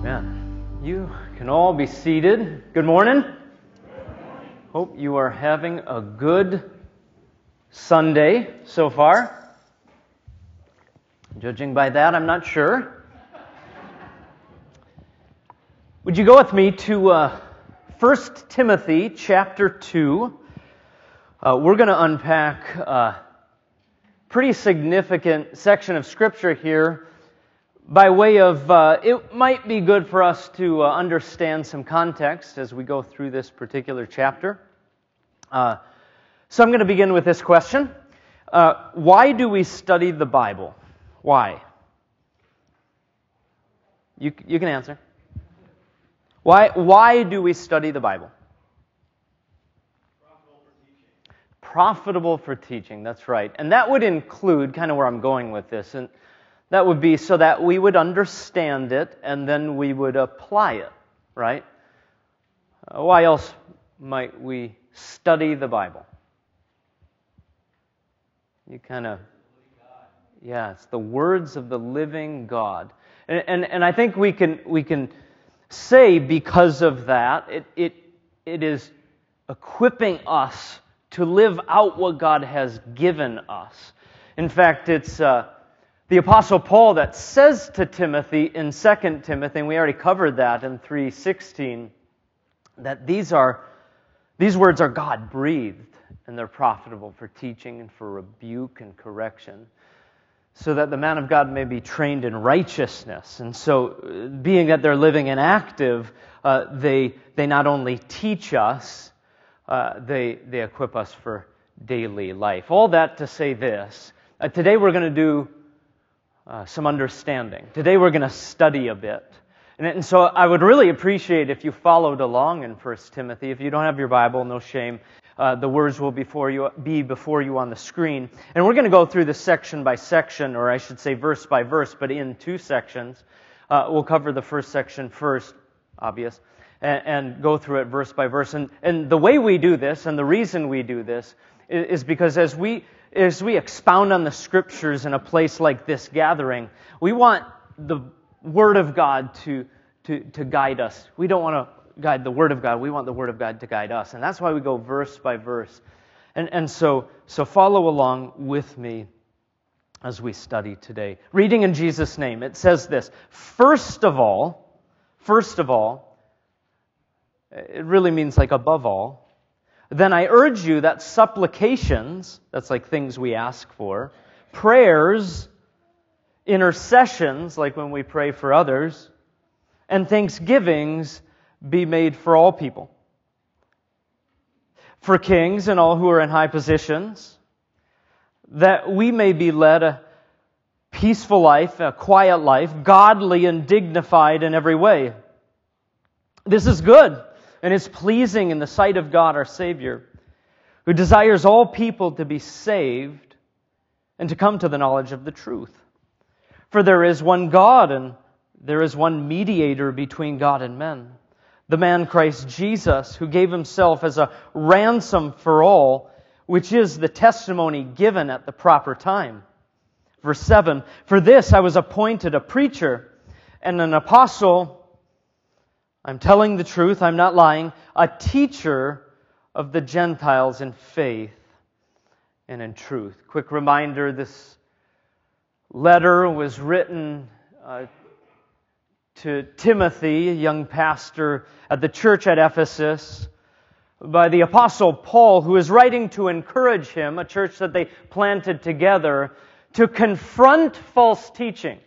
Amen. You can all be seated. Good morning. Hope you are having a good Sunday so far. Judging by that, I'm not sure. Would you go with me to uh, 1 Timothy chapter 2? Uh, we're going to unpack a pretty significant section of Scripture here by way of, uh, it might be good for us to uh, understand some context as we go through this particular chapter. Uh, so I'm going to begin with this question uh, Why do we study the Bible? Why? You, you can answer. Why, why do we study the Bible? Profitable for teaching. Profitable for teaching, that's right. And that would include kind of where I'm going with this. And that would be so that we would understand it and then we would apply it, right? Uh, why else might we study the Bible? You kind of, yeah, it's the words of the living God. And, and, and I think we can, we can say because of that, it, it, it is equipping us to live out what God has given us. In fact, it's. Uh, the apostle Paul that says to Timothy in 2 Timothy, and we already covered that in 3:16, that these are these words are God breathed and they're profitable for teaching and for rebuke and correction, so that the man of God may be trained in righteousness. And so, being that they're living and active, uh, they they not only teach us, uh, they they equip us for daily life. All that to say this. Uh, today we're going to do uh, some understanding. Today we're going to study a bit. And, and, so I would really appreciate if you followed along in 1 Timothy. If you don't have your Bible, no shame. Uh, the words will before you, be before you on the screen. And we're going to go through this section by section, or I should say verse by verse, but in two sections. Uh, we'll cover the first section first, obvious, and, and, go through it verse by verse. And, and the way we do this, and the reason we do this, is, is because as we as we expound on the scriptures in a place like this gathering, we want the Word of God to, to, to guide us. We don't want to guide the Word of God. We want the Word of God to guide us. And that's why we go verse by verse. And, and so, so follow along with me as we study today. Reading in Jesus' name, it says this First of all, first of all, it really means like above all, then I urge you that supplications, that's like things we ask for, prayers, intercessions, like when we pray for others, and thanksgivings be made for all people. For kings and all who are in high positions, that we may be led a peaceful life, a quiet life, godly and dignified in every way. This is good and is pleasing in the sight of God our Savior, who desires all people to be saved and to come to the knowledge of the truth. For there is one God and there is one mediator between God and men, the man Christ Jesus, who gave himself as a ransom for all, which is the testimony given at the proper time. Verse 7 For this I was appointed a preacher and an apostle I'm telling the truth, I'm not lying, a teacher of the Gentiles in faith and in truth. Quick reminder this letter was written uh, to Timothy, a young pastor at the church at Ephesus, by the Apostle Paul, who is writing to encourage him, a church that they planted together, to confront false teaching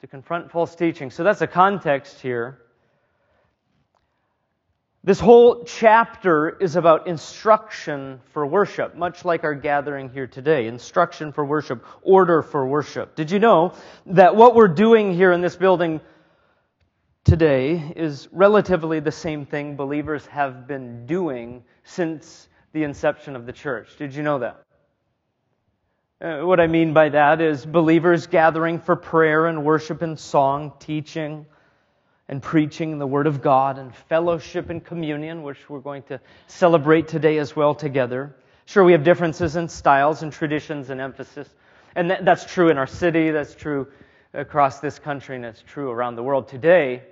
to confront false teaching. So that's a context here. This whole chapter is about instruction for worship, much like our gathering here today. Instruction for worship, order for worship. Did you know that what we're doing here in this building today is relatively the same thing believers have been doing since the inception of the church? Did you know that? Uh, what I mean by that is believers gathering for prayer and worship and song, teaching and preaching the Word of God, and fellowship and communion, which we're going to celebrate today as well together. Sure, we have differences in styles and traditions and emphasis. And that's true in our city, that's true across this country, and it's true around the world today.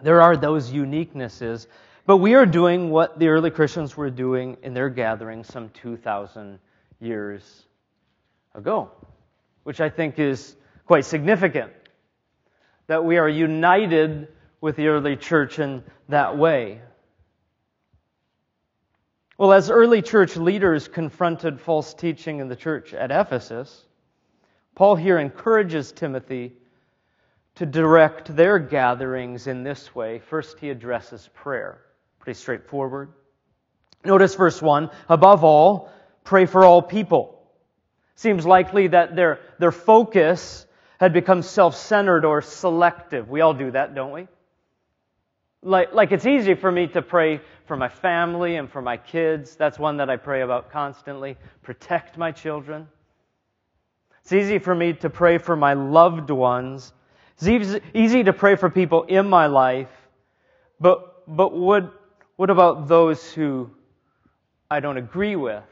There are those uniquenesses, but we are doing what the early Christians were doing in their gathering some 2,000 years ago, which I think is quite significant. That we are united with the early church in that way. Well, as early church leaders confronted false teaching in the church at Ephesus, Paul here encourages Timothy to direct their gatherings in this way. First, he addresses prayer. Pretty straightforward. Notice verse 1 Above all, pray for all people. Seems likely that their, their focus had become self centered or selective. We all do that, don't we? Like, like it's easy for me to pray for my family and for my kids. That's one that I pray about constantly. Protect my children. It's easy for me to pray for my loved ones. It's easy to pray for people in my life. But, but what, what about those who I don't agree with?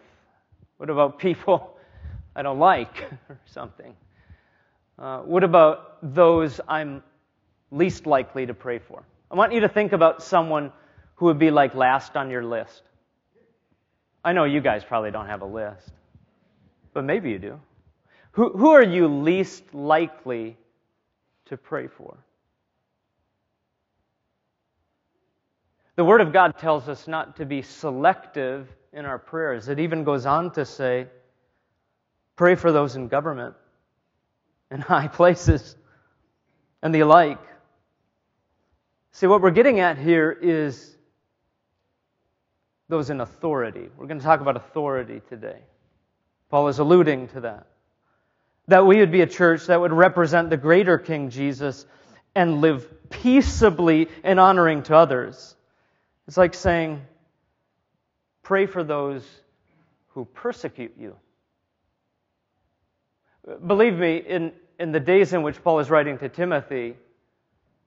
What about people I don't like or something? Uh, what about those I'm least likely to pray for? I want you to think about someone who would be like last on your list. I know you guys probably don't have a list, but maybe you do. Who, who are you least likely to pray for? The Word of God tells us not to be selective in our prayers. It even goes on to say, pray for those in government, in high places, and the like. See, what we're getting at here is those in authority. We're going to talk about authority today. Paul is alluding to that. That we would be a church that would represent the greater King Jesus and live peaceably and honoring to others. It's like saying, pray for those who persecute you. Believe me, in, in the days in which Paul is writing to Timothy,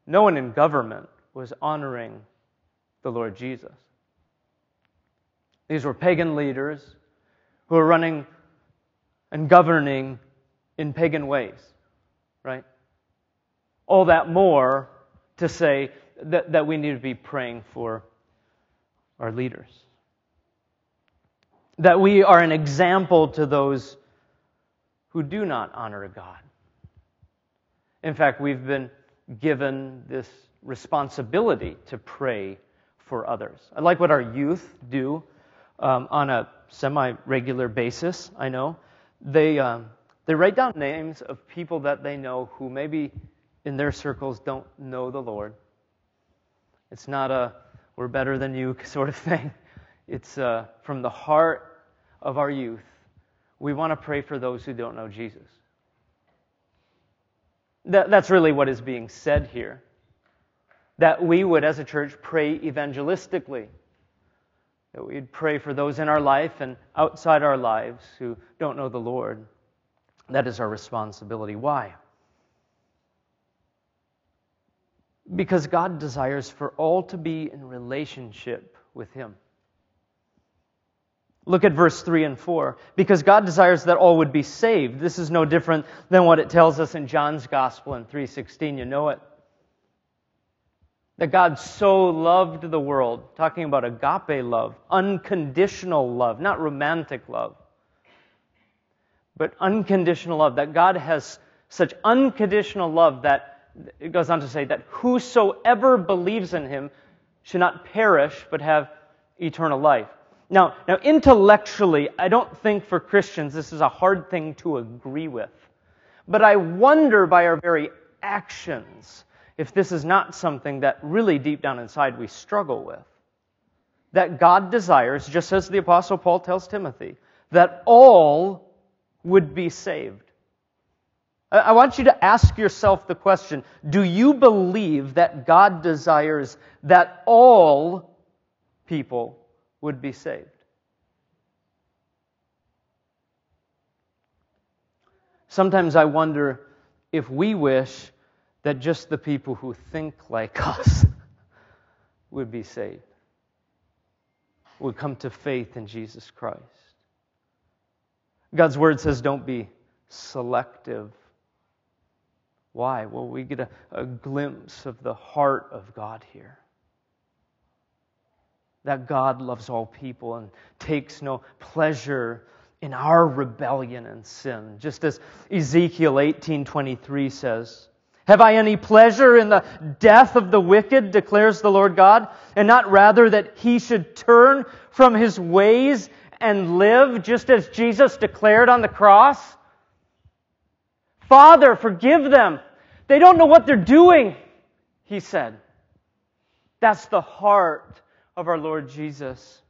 no one in government was honoring the Lord Jesus. These were pagan leaders who were running and governing in pagan ways, right? All that more to say that, that we need to be praying for our leaders. That we are an example to those who do not honor God. In fact, we've been given this responsibility to pray for others. I like what our youth do um, on a semi regular basis, I know. They, um, they write down names of people that they know who maybe in their circles don't know the Lord. It's not a we're better than you sort of thing. It's uh, from the heart of our youth. We want to pray for those who don't know Jesus. That, that's really what is being said here that we would, as a church, pray evangelistically. That we'd pray for those in our life and outside our lives who don't know the Lord. That is our responsibility. Why? Because God desires for all to be in relationship with Him. Look at verse 3 and 4. Because God desires that all would be saved. This is no different than what it tells us in John's Gospel in 3:16. You know it. That God so loved the world, talking about agape love, unconditional love, not romantic love, but unconditional love. That God has such unconditional love that it goes on to say that whosoever believes in him should not perish but have eternal life. Now, now intellectually, I don't think for Christians this is a hard thing to agree with. But I wonder by our very actions if this is not something that really deep down inside we struggle with. That God desires, just as the Apostle Paul tells Timothy, that all would be saved. I want you to ask yourself the question Do you believe that God desires that all people would be saved? Sometimes I wonder if we wish that just the people who think like us would be saved, would come to faith in Jesus Christ. God's word says, don't be selective Why? Well, we get a, a glimpse of the heart of God here. That God loves all people and takes no pleasure in our rebellion and sin. Just as Ezekiel 18:23 says, "Have I any pleasure in the death of the wicked?" declares the Lord God, "and not rather that he should turn from his ways and live just as Jesus declared on the cross?" Father, forgive them. They don't know what they're doing, he said. That's the heart of our Lord Jesus.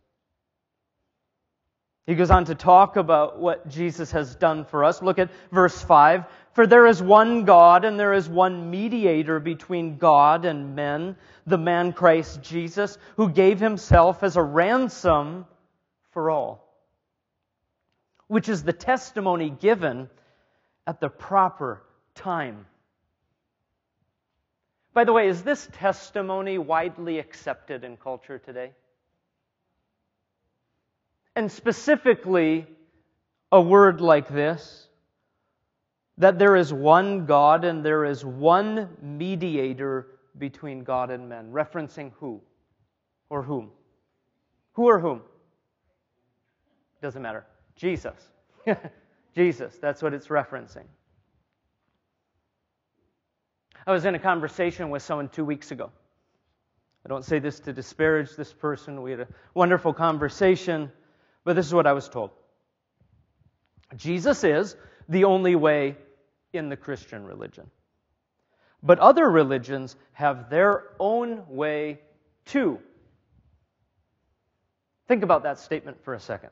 He goes on to talk about what Jesus has done for us. Look at verse 5. For there is one God and there is one mediator between God and men, the man Christ Jesus, who gave himself as a ransom for all, which is the testimony given at the proper time. By the way, is this testimony widely accepted in culture today? And specifically, a word like this that there is one God and there is one mediator between God and men. Referencing who? Or whom? Who or whom? Doesn't matter. Jesus. Jesus, that's what it's referencing. I was in a conversation with someone two weeks ago. I don't say this to disparage this person. We had a wonderful conversation, but this is what I was told Jesus is the only way in the Christian religion. But other religions have their own way too. Think about that statement for a second.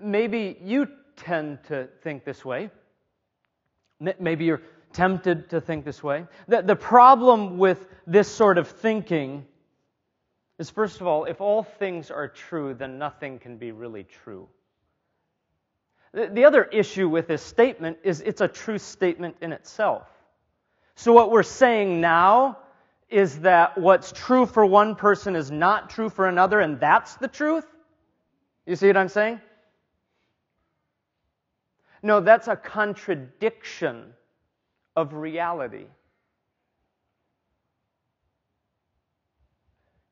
Maybe you tend to think this way. Maybe you're tempted to think this way. The, the problem with this sort of thinking is, first of all, if all things are true, then nothing can be really true. The, the other issue with this statement is it's a true statement in itself. So, what we're saying now is that what's true for one person is not true for another, and that's the truth? You see what I'm saying? No, that's a contradiction of reality.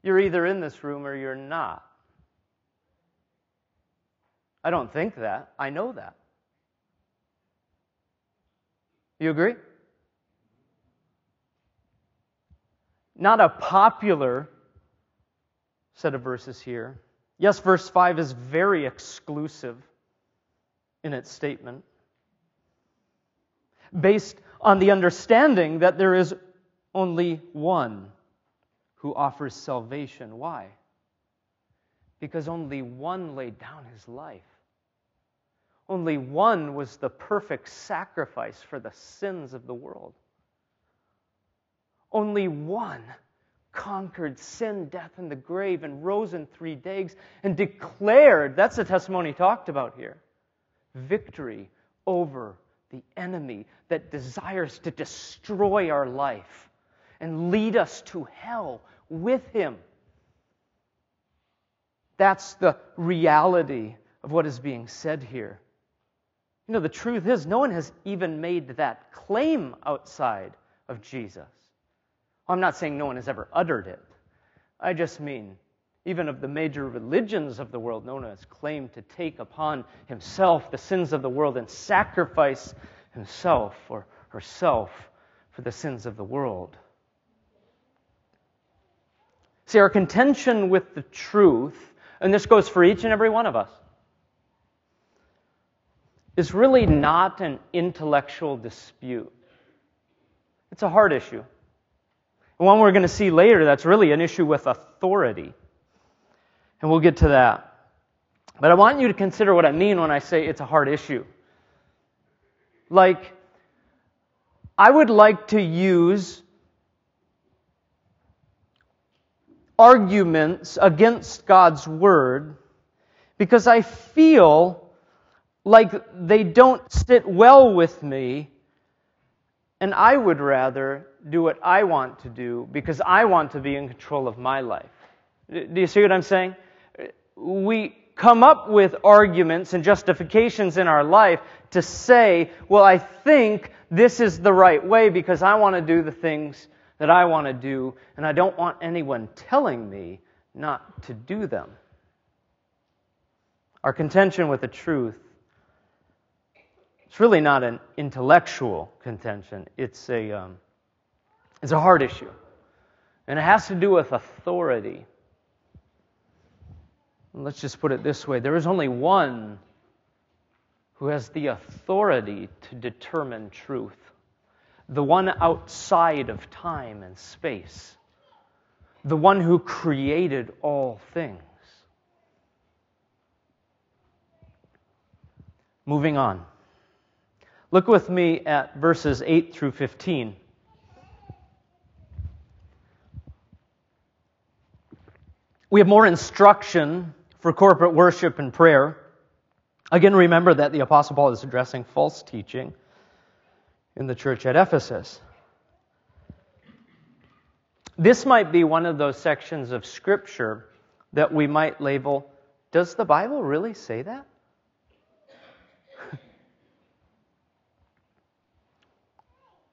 You're either in this room or you're not. I don't think that. I know that. You agree? Not a popular set of verses here. Yes, verse 5 is very exclusive in its statement, based on the understanding that there is only one who offers salvation. Why? Because only one laid down his life. Only one was the perfect sacrifice for the sins of the world. Only one conquered sin, death, and the grave and rose in three days and declared that's the testimony talked about here victory over the enemy that desires to destroy our life and lead us to hell with him. That's the reality of what is being said here. You know, the truth is, no one has even made that claim outside of Jesus. I'm not saying no one has ever uttered it. I just mean even of the major religions of the world, no one has claimed to take upon himself the sins of the world and sacrifice himself or herself for the sins of the world. See, our contention with the truth, and this goes for each and every one of us, is really not an intellectual dispute. It's a hard issue. And one we're going to see later that's really an issue with authority. And we'll get to that. But I want you to consider what I mean when I say it's a hard issue. Like, I would like to use arguments against God's Word because I feel like they don't sit well with me, and I would rather do what I want to do because I want to be in control of my life. Do you see what I'm saying? We come up with arguments and justifications in our life to say, well, I think this is the right way because I want to do the things that I want to do, and I don't want anyone telling me not to do them. Our contention with the truth it's really not an intellectual contention. It's a, um, it's a heart issue. And it has to do with authority. Let's just put it this way there is only one who has the authority to determine truth, the one outside of time and space, the one who created all things. Moving on. Look with me at verses 8 through 15. We have more instruction for corporate worship and prayer. Again, remember that the Apostle Paul is addressing false teaching in the church at Ephesus. This might be one of those sections of Scripture that we might label Does the Bible really say that?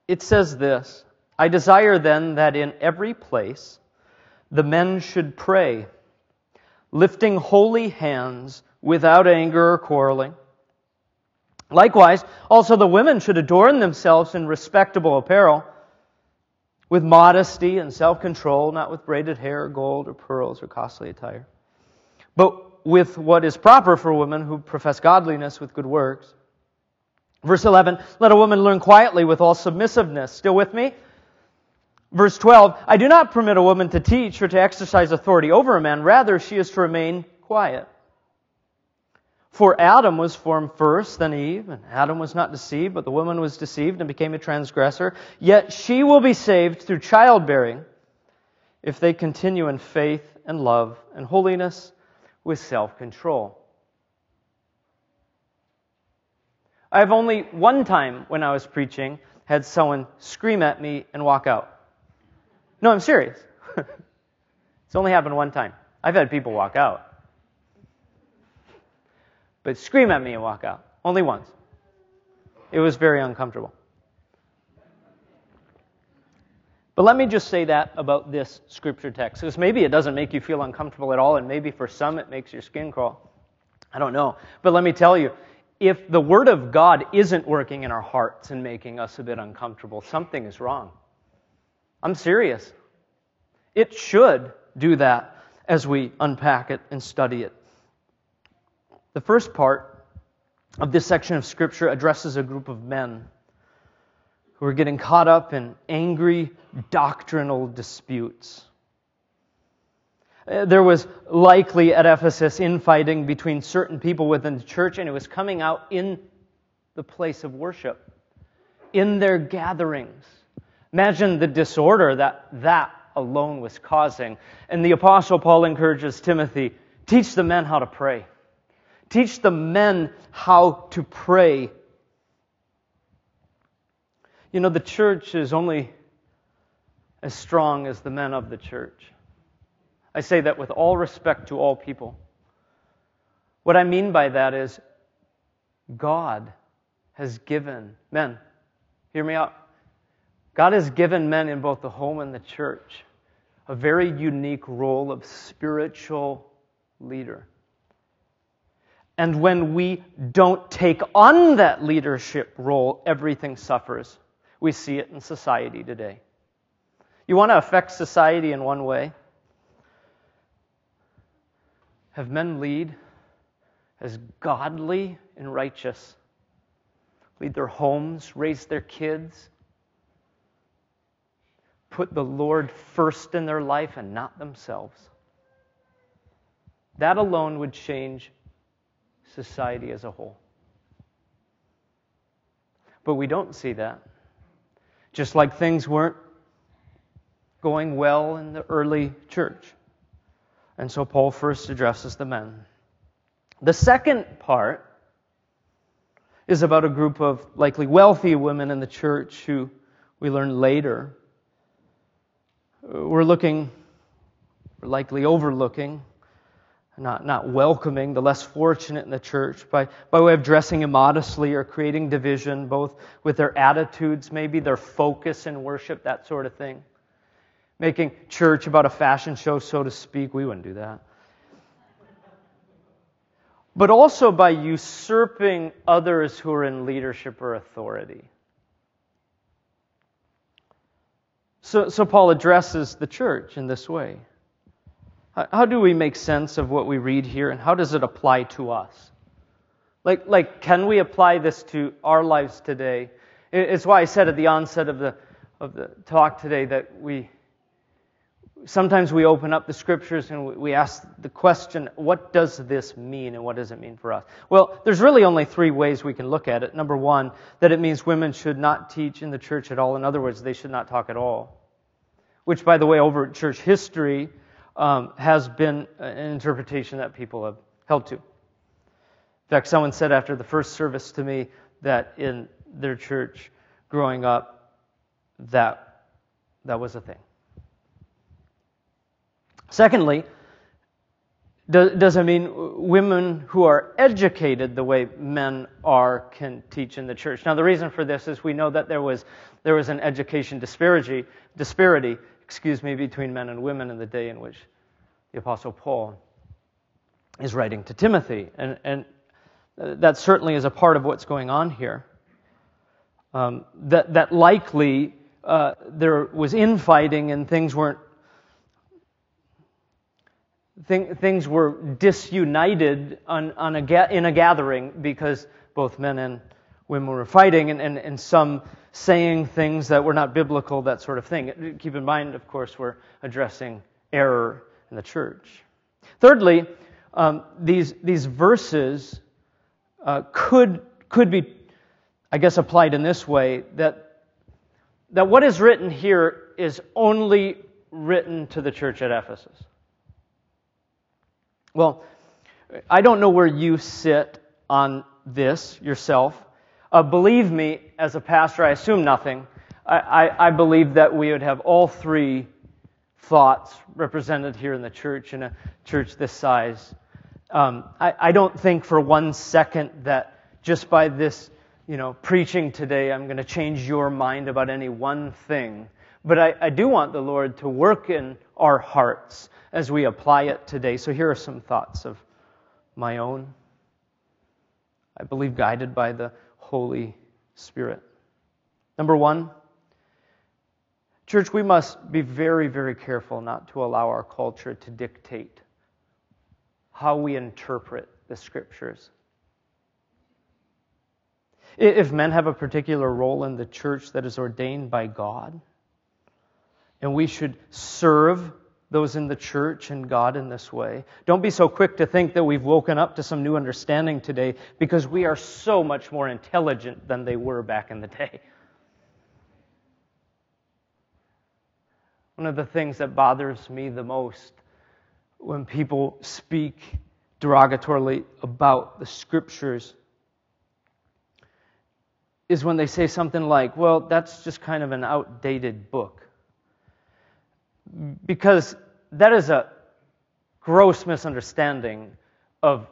it says this I desire then that in every place the men should pray, lifting holy hands without anger or quarreling. Likewise, also the women should adorn themselves in respectable apparel, with modesty and self control, not with braided hair, gold, or pearls, or costly attire, but with what is proper for women who profess godliness with good works. Verse 11, let a woman learn quietly with all submissiveness. Still with me? Verse 12, I do not permit a woman to teach or to exercise authority over a man. Rather, she is to remain quiet. For Adam was formed first, then Eve, and Adam was not deceived, but the woman was deceived and became a transgressor. Yet she will be saved through childbearing if they continue in faith and love and holiness with self control. I've only one time when I was preaching had someone scream at me and walk out. No, I'm serious. it's only happened one time. I've had people walk out. But scream at me and walk out. Only once. It was very uncomfortable. But let me just say that about this scripture text, because maybe it doesn't make you feel uncomfortable at all, and maybe for some it makes your skin crawl. I don't know. But let me tell you, if the Word of God isn't working in our hearts and making us a bit uncomfortable, something is wrong. I'm serious. It should do that as we unpack it and study it. The first part of this section of Scripture addresses a group of men who are getting caught up in angry doctrinal disputes. Uh, there was likely at Ephesus infighting between certain people within the church, and it was coming out in the place of worship, in their gatherings. Imagine the disorder that that alone was causing. And the Apostle Paul encourages Timothy teach the men how to pray. Teach the men how to pray. You know, the church is only as strong as the men of the church. I say that with all respect to all people. What I mean by that is God has given men, hear me out. God has given men in both the home and the church a very unique role of spiritual leader. And when we don't take on that leadership role, everything suffers. We see it in society today. You want to affect society in one way? have men lead as godly and righteous, lead their homes, raise their kids, put the Lord first in their life and not themselves. That alone would change society as a whole. But we don't see that. Just like things weren't going well in the early church. And so Paul first addresses the men. The second part is about a group of likely wealthy women in the church who we learn later we're looking, we're likely overlooking not, not welcoming the less fortunate in the church, by, by way of dressing immodestly or creating division, both with their attitudes, maybe their focus in worship, that sort of thing. Making church about a fashion show, so to speak. We wouldn't do that. But also by usurping others who are in leadership or authority. So, so Paul addresses the church in this way. How do we make sense of what we read here and how does it apply to us? Like, like can we apply this to our lives today? It's why I said at the onset of the, of the talk today that we sometimes we open up the scriptures and we ask the question, what does this mean and what does it mean for us? Well, there's really only three ways we can look at it. Number one, that it means women should not teach in the church at all. In other words, they should not talk at all. Which, by the way, over church history, um, has been an interpretation that people have held to. In fact, someone said after the first service to me that in their church growing up, that that was a thing. Secondly, does it mean women who are educated the way men are can teach in the church? Now, the reason for this is we know that there was there was an education disparity disparity excuse me, between men and women in the day in which the Apostle Paul is writing to Timothy. And, and that certainly is a part of what's going on here. Um, that, that likely uh, there was infighting and things weren't things were disunited on, on a ga- in a gathering because both men and women were fighting, and, and, and some saying things that were not biblical, that sort of thing. Keep in mind, of course, we're addressing error in the church. Thirdly, um, these, these verses uh, could, could be, I guess, applied in this way that, that what is written here is only written to the church at Ephesus. Well, I don't know where you sit on this yourself. Uh, believe me, as a pastor, I assume nothing. I, I, I, believe that we would have all three thoughts represented here in the church, in a church this size. Um, I, I don't think for one second that just by this, you know, preaching today, I'm going to change your mind about any one thing. But I, I do want the Lord to work in our hearts as we apply it today. So here are some thoughts of my own. I believe guided by the Holy Spirit. Number one, church, we must be very, very careful not to allow our culture to dictate how we interpret the scriptures. If men have a particular role in the church that is ordained by God, and we should serve those in the church and God in this way. Don't be so quick to think that we've woken up to some new understanding today because we are so much more intelligent than they were back in the day. One of the things that bothers me the most when people speak derogatorily about the scriptures is when they say something like, well, that's just kind of an outdated book because that is a gross misunderstanding of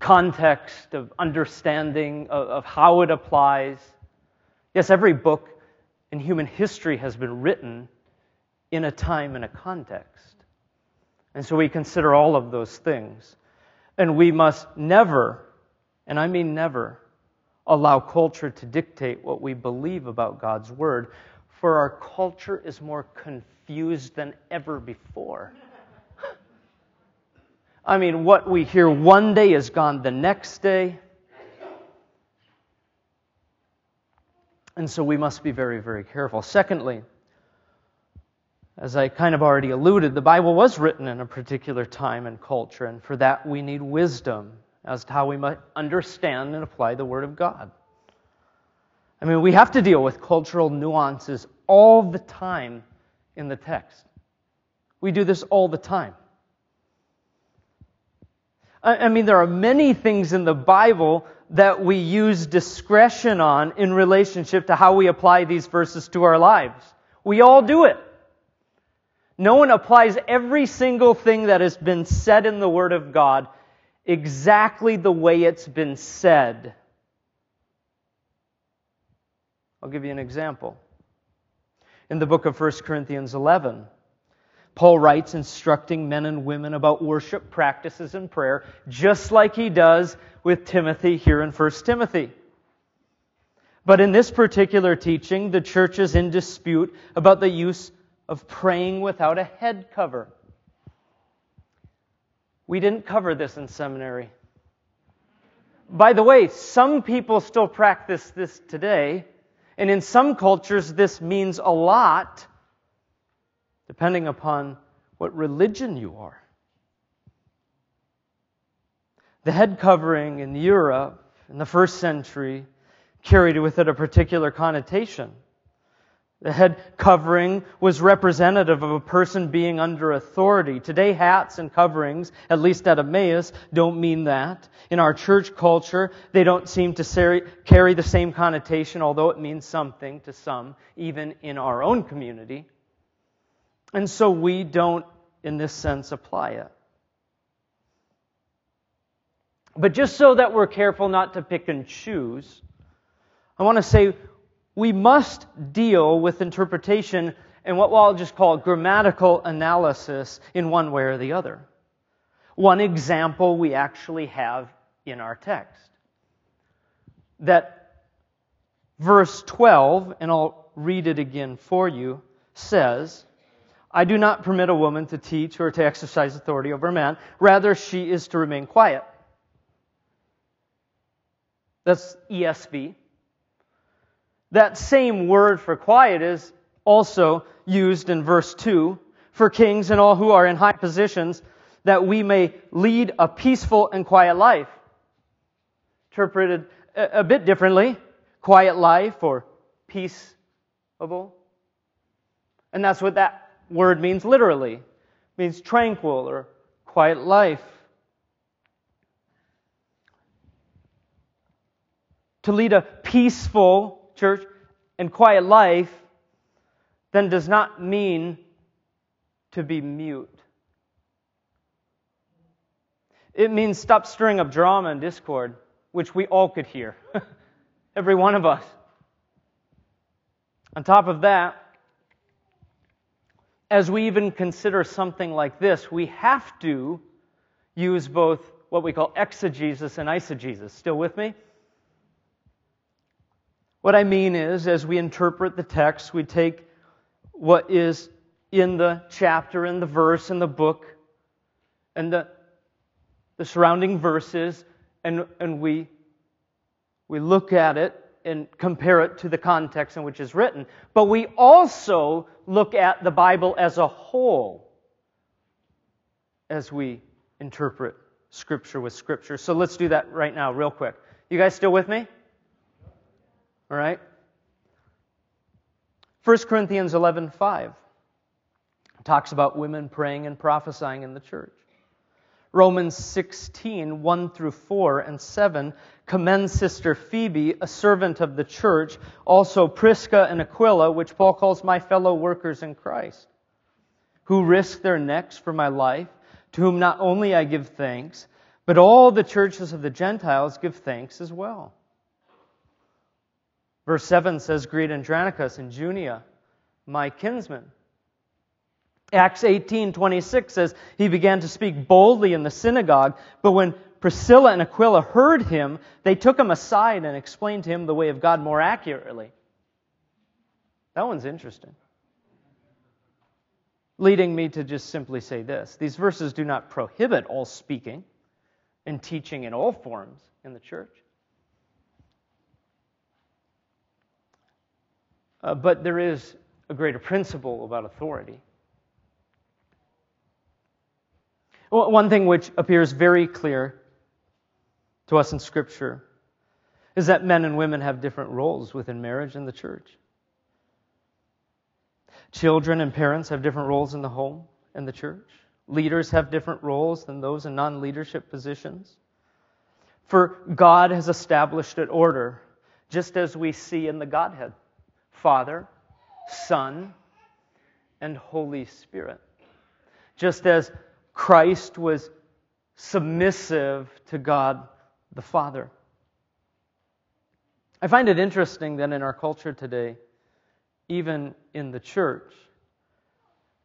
context, of understanding of, of, how it applies. Yes, every book in human history has been written in a time and a context. And so we consider all of those things. And we must never, and I mean never, allow culture to dictate what we believe about God's Word, for our culture is more confused confused than ever before. I mean, what we hear one day is gone the next day. And so we must be very, very careful. Secondly, as I kind of already alluded, the Bible was written in a particular time and culture, and for that we need wisdom as to how we might understand and apply the Word of God. I mean, we have to deal with cultural nuances all the time in the text. We do this all the time. I mean, there are many things in the Bible that we use discretion on in relationship to how we apply these verses to our lives. We all do it. No one applies every single thing that has been said in the Word of God exactly the way it's been said. I'll give you an example. In the book of 1 Corinthians 11, Paul writes instructing men and women about worship practices and prayer, just like he does with Timothy here in 1 Timothy. But in this particular teaching, the church is in dispute about the use of praying without a head cover. We didn't cover this in seminary. By the way, some people still practice this today, and in some cultures, this means a lot, depending upon what religion you are. The head covering in Europe in the first century carried with it a particular connotation. The head covering was representative of a person being under authority. Today, hats and coverings, at least at Emmaus, don't mean that. In our church culture, they don't seem to carry the same connotation, although it means something to some, even in our own community. And so we don't, in this sense, apply it. But just so that we're careful not to pick and choose, I want to say we must deal with interpretation and what I'll just call grammatical analysis in one way or the other. One example we actually have in our text. That verse 12, and I'll read it again for you, says, I do not permit a woman to teach or to exercise authority over a man. Rather, she is to remain quiet. That's ESV. That same word for quiet is also used in verse 2 for kings and all who are in high positions that we may lead a peaceful and quiet life. Interpreted a bit differently, quiet life or peaceable. And that's what that word means literally. It means tranquil or quiet life. To lead a peaceful church, and quiet life, then does not mean to be mute. It means stop stirring up drama and discord, which we all could hear. Every one of us. On top of that, as we even consider something like this, we have to use both what we call exegesis and eisegesis. Still with me? What I mean is, as we interpret the text, we take what is in the chapter, in the verse, in the book, and the, the surrounding verses, and, and we, we look at it and compare it to the context in which it's written. But we also look at the Bible as a whole as we interpret Scripture with Scripture. So let's do that right now, real quick. You guys still with me? All right? 1 Corinthians 11:5 talks about women praying and prophesying in the church. Romans 16, 1 through 4 and 7 commends Sister Phoebe, a servant of the church, also Prisca and Aquila, which Paul calls my fellow workers in Christ, who risked their necks for my life, to whom not only I give thanks, but all the churches of the Gentiles give thanks as well. Verse 7 says, Greet Andronicus and Junia, my kinsmen. Acts 18:26 says he began to speak boldly in the synagogue, but when Priscilla and Aquila heard him, they took him aside and explained to him the way of God more accurately. That one's interesting. Leading me to just simply say this these verses do not prohibit all speaking and teaching in all forms in the church. Uh, but there is a greater principle about authority. One thing which appears very clear to us in Scripture is that men and women have different roles within marriage and the church. Children and parents have different roles in the home and the church. Leaders have different roles than those in non leadership positions. For God has established an order, just as we see in the Godhead. Father, Son, and Holy Spirit. just as Christ was submissive to God the Father. I find it interesting that in our culture today, even in the church,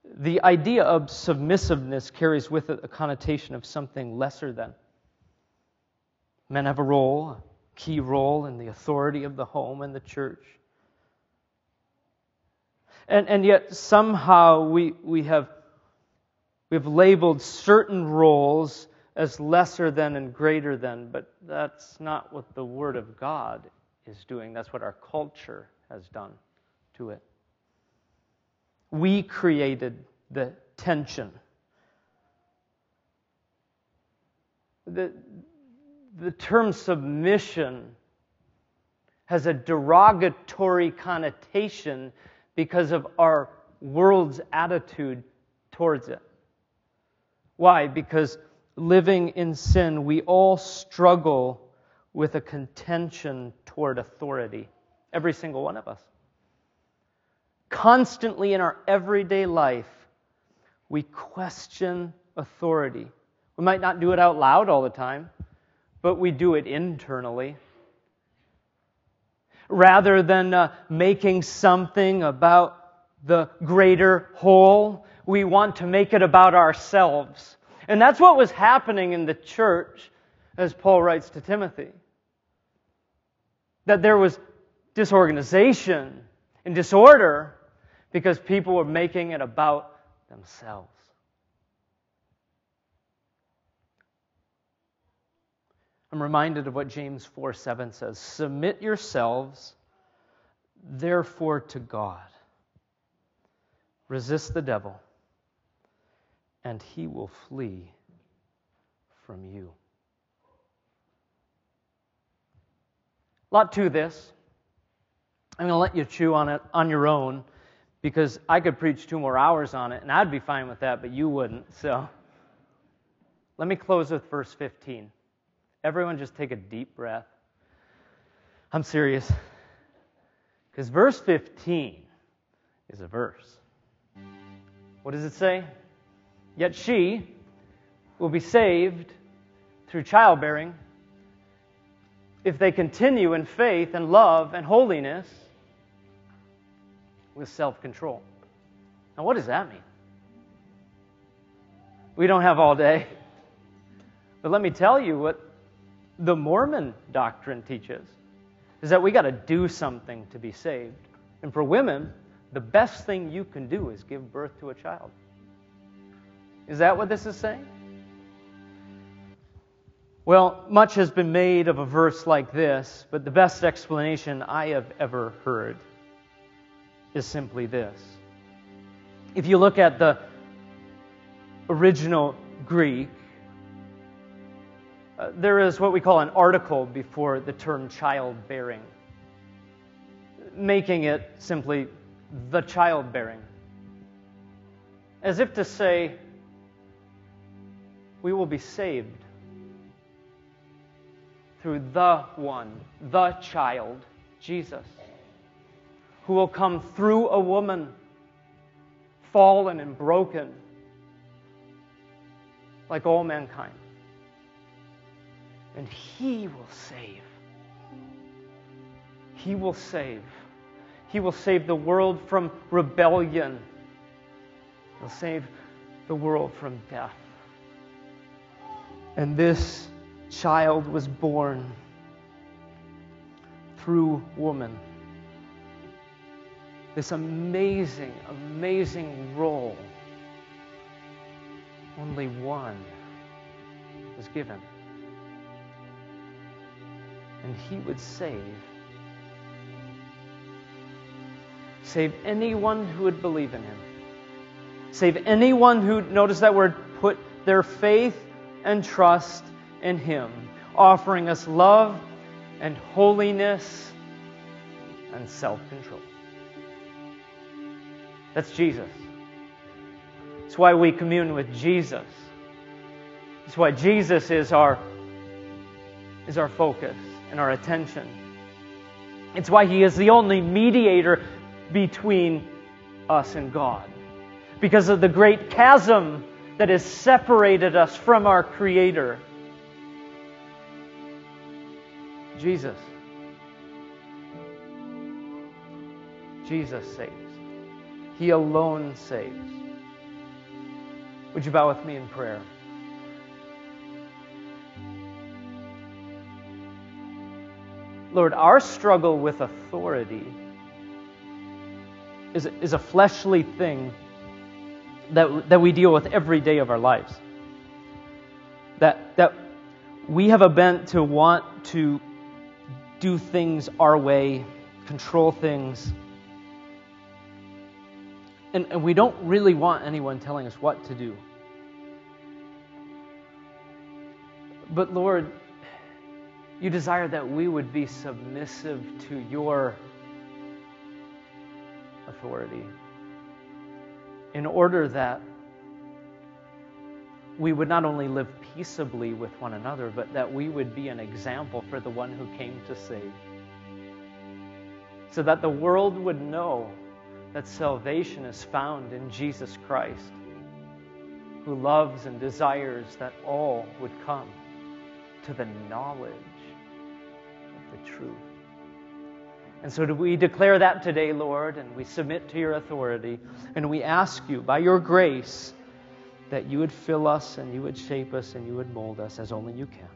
the idea of submissiveness carries with it a connotation of something lesser than. Men have a role, a key role in the authority of the home and the church. And, and yet somehow we, we have we've labeled certain roles as lesser than and greater than, but that's not what the Word of God is doing. That's what our culture has done to it. We created the tension. The, the term submission has a derogatory connotation because of our world's attitude towards it. Why? Because living in sin, we all struggle with a contention toward authority. Every single one of us. Constantly in our everyday life, we question authority. We might not do it out loud all the time, but we do it internally. Rather than uh, making something about the greater whole, we want to make it about ourselves. And that's what was happening in the church, as Paul writes to Timothy. That there was disorganization and disorder because people were making it about themselves. I'm reminded of what James 4 7 says Submit yourselves, therefore, to God. Resist the devil and he will flee from you. A lot to this. I'm going to let you chew on it on your own because I could preach two more hours on it and I'd be fine with that, but you wouldn't. So let me close with verse 15. Everyone just take a deep breath. I'm serious. Because verse 15 is a verse. What does it say? Yet she will be saved through childbearing if they continue in faith and love and holiness with self control. Now, what does that mean? We don't have all day. But let me tell you what the Mormon doctrine teaches is that we got to do something to be saved. And for women, the best thing you can do is give birth to a child. Is that what this is saying? Well, much has been made of a verse like this, but the best explanation I have ever heard is simply this. If you look at the original Greek, uh, there is what we call an article before the term childbearing, making it simply the childbearing. As if to say, we will be saved through the one, the child, Jesus, who will come through a woman fallen and broken like all mankind. And he will save. He will save. He will save the world from rebellion. He'll save the world from death. And this child was born through woman. This amazing, amazing role. Only one was given. And he would save. Save anyone who would believe in him. Save anyone who, notice that word, put their faith and trust in Him, offering us love and holiness and self control. That's Jesus. That's why we commune with Jesus. That's why Jesus is our, is our focus and our attention. It's why He is the only mediator between us and God. Because of the great chasm that has separated us from our Creator. Jesus. Jesus saves. He alone saves. Would you bow with me in prayer? Lord, our struggle with authority is, is a fleshly thing that, that we deal with every day of our lives. That, that we have a bent to want to do things our way, control things. And, and we don't really want anyone telling us what to do. But Lord, you desire that we would be submissive to your authority in order that we would not only live peaceably with one another, but that we would be an example for the one who came to save. So that the world would know that salvation is found in Jesus Christ, who loves and desires that all would come to the knowledge the truth. And so we declare that today, Lord, and we submit to your authority, and we ask you, by your grace, that you would fill us and you would shape us and you would mold us as only you can.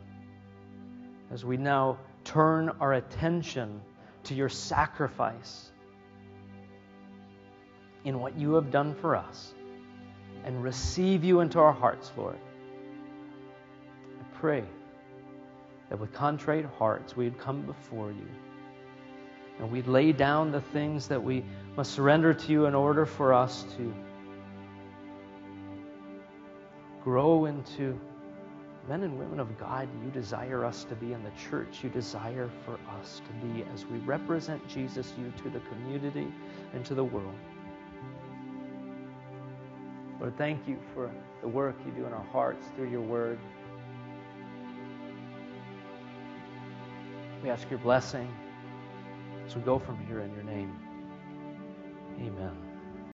As we now turn our attention to your sacrifice in what you have done for us and receive you into our hearts, Lord. I pray that with contrite hearts we had come before you and we'd lay down the things that we must surrender to you in order for us to grow into men and women of God you desire us to be in the church you desire for us to be as we represent Jesus you to the community and to the world. Lord, thank you for the work you do in our hearts through your word. We ask your blessing as we go from here in your name. Amen.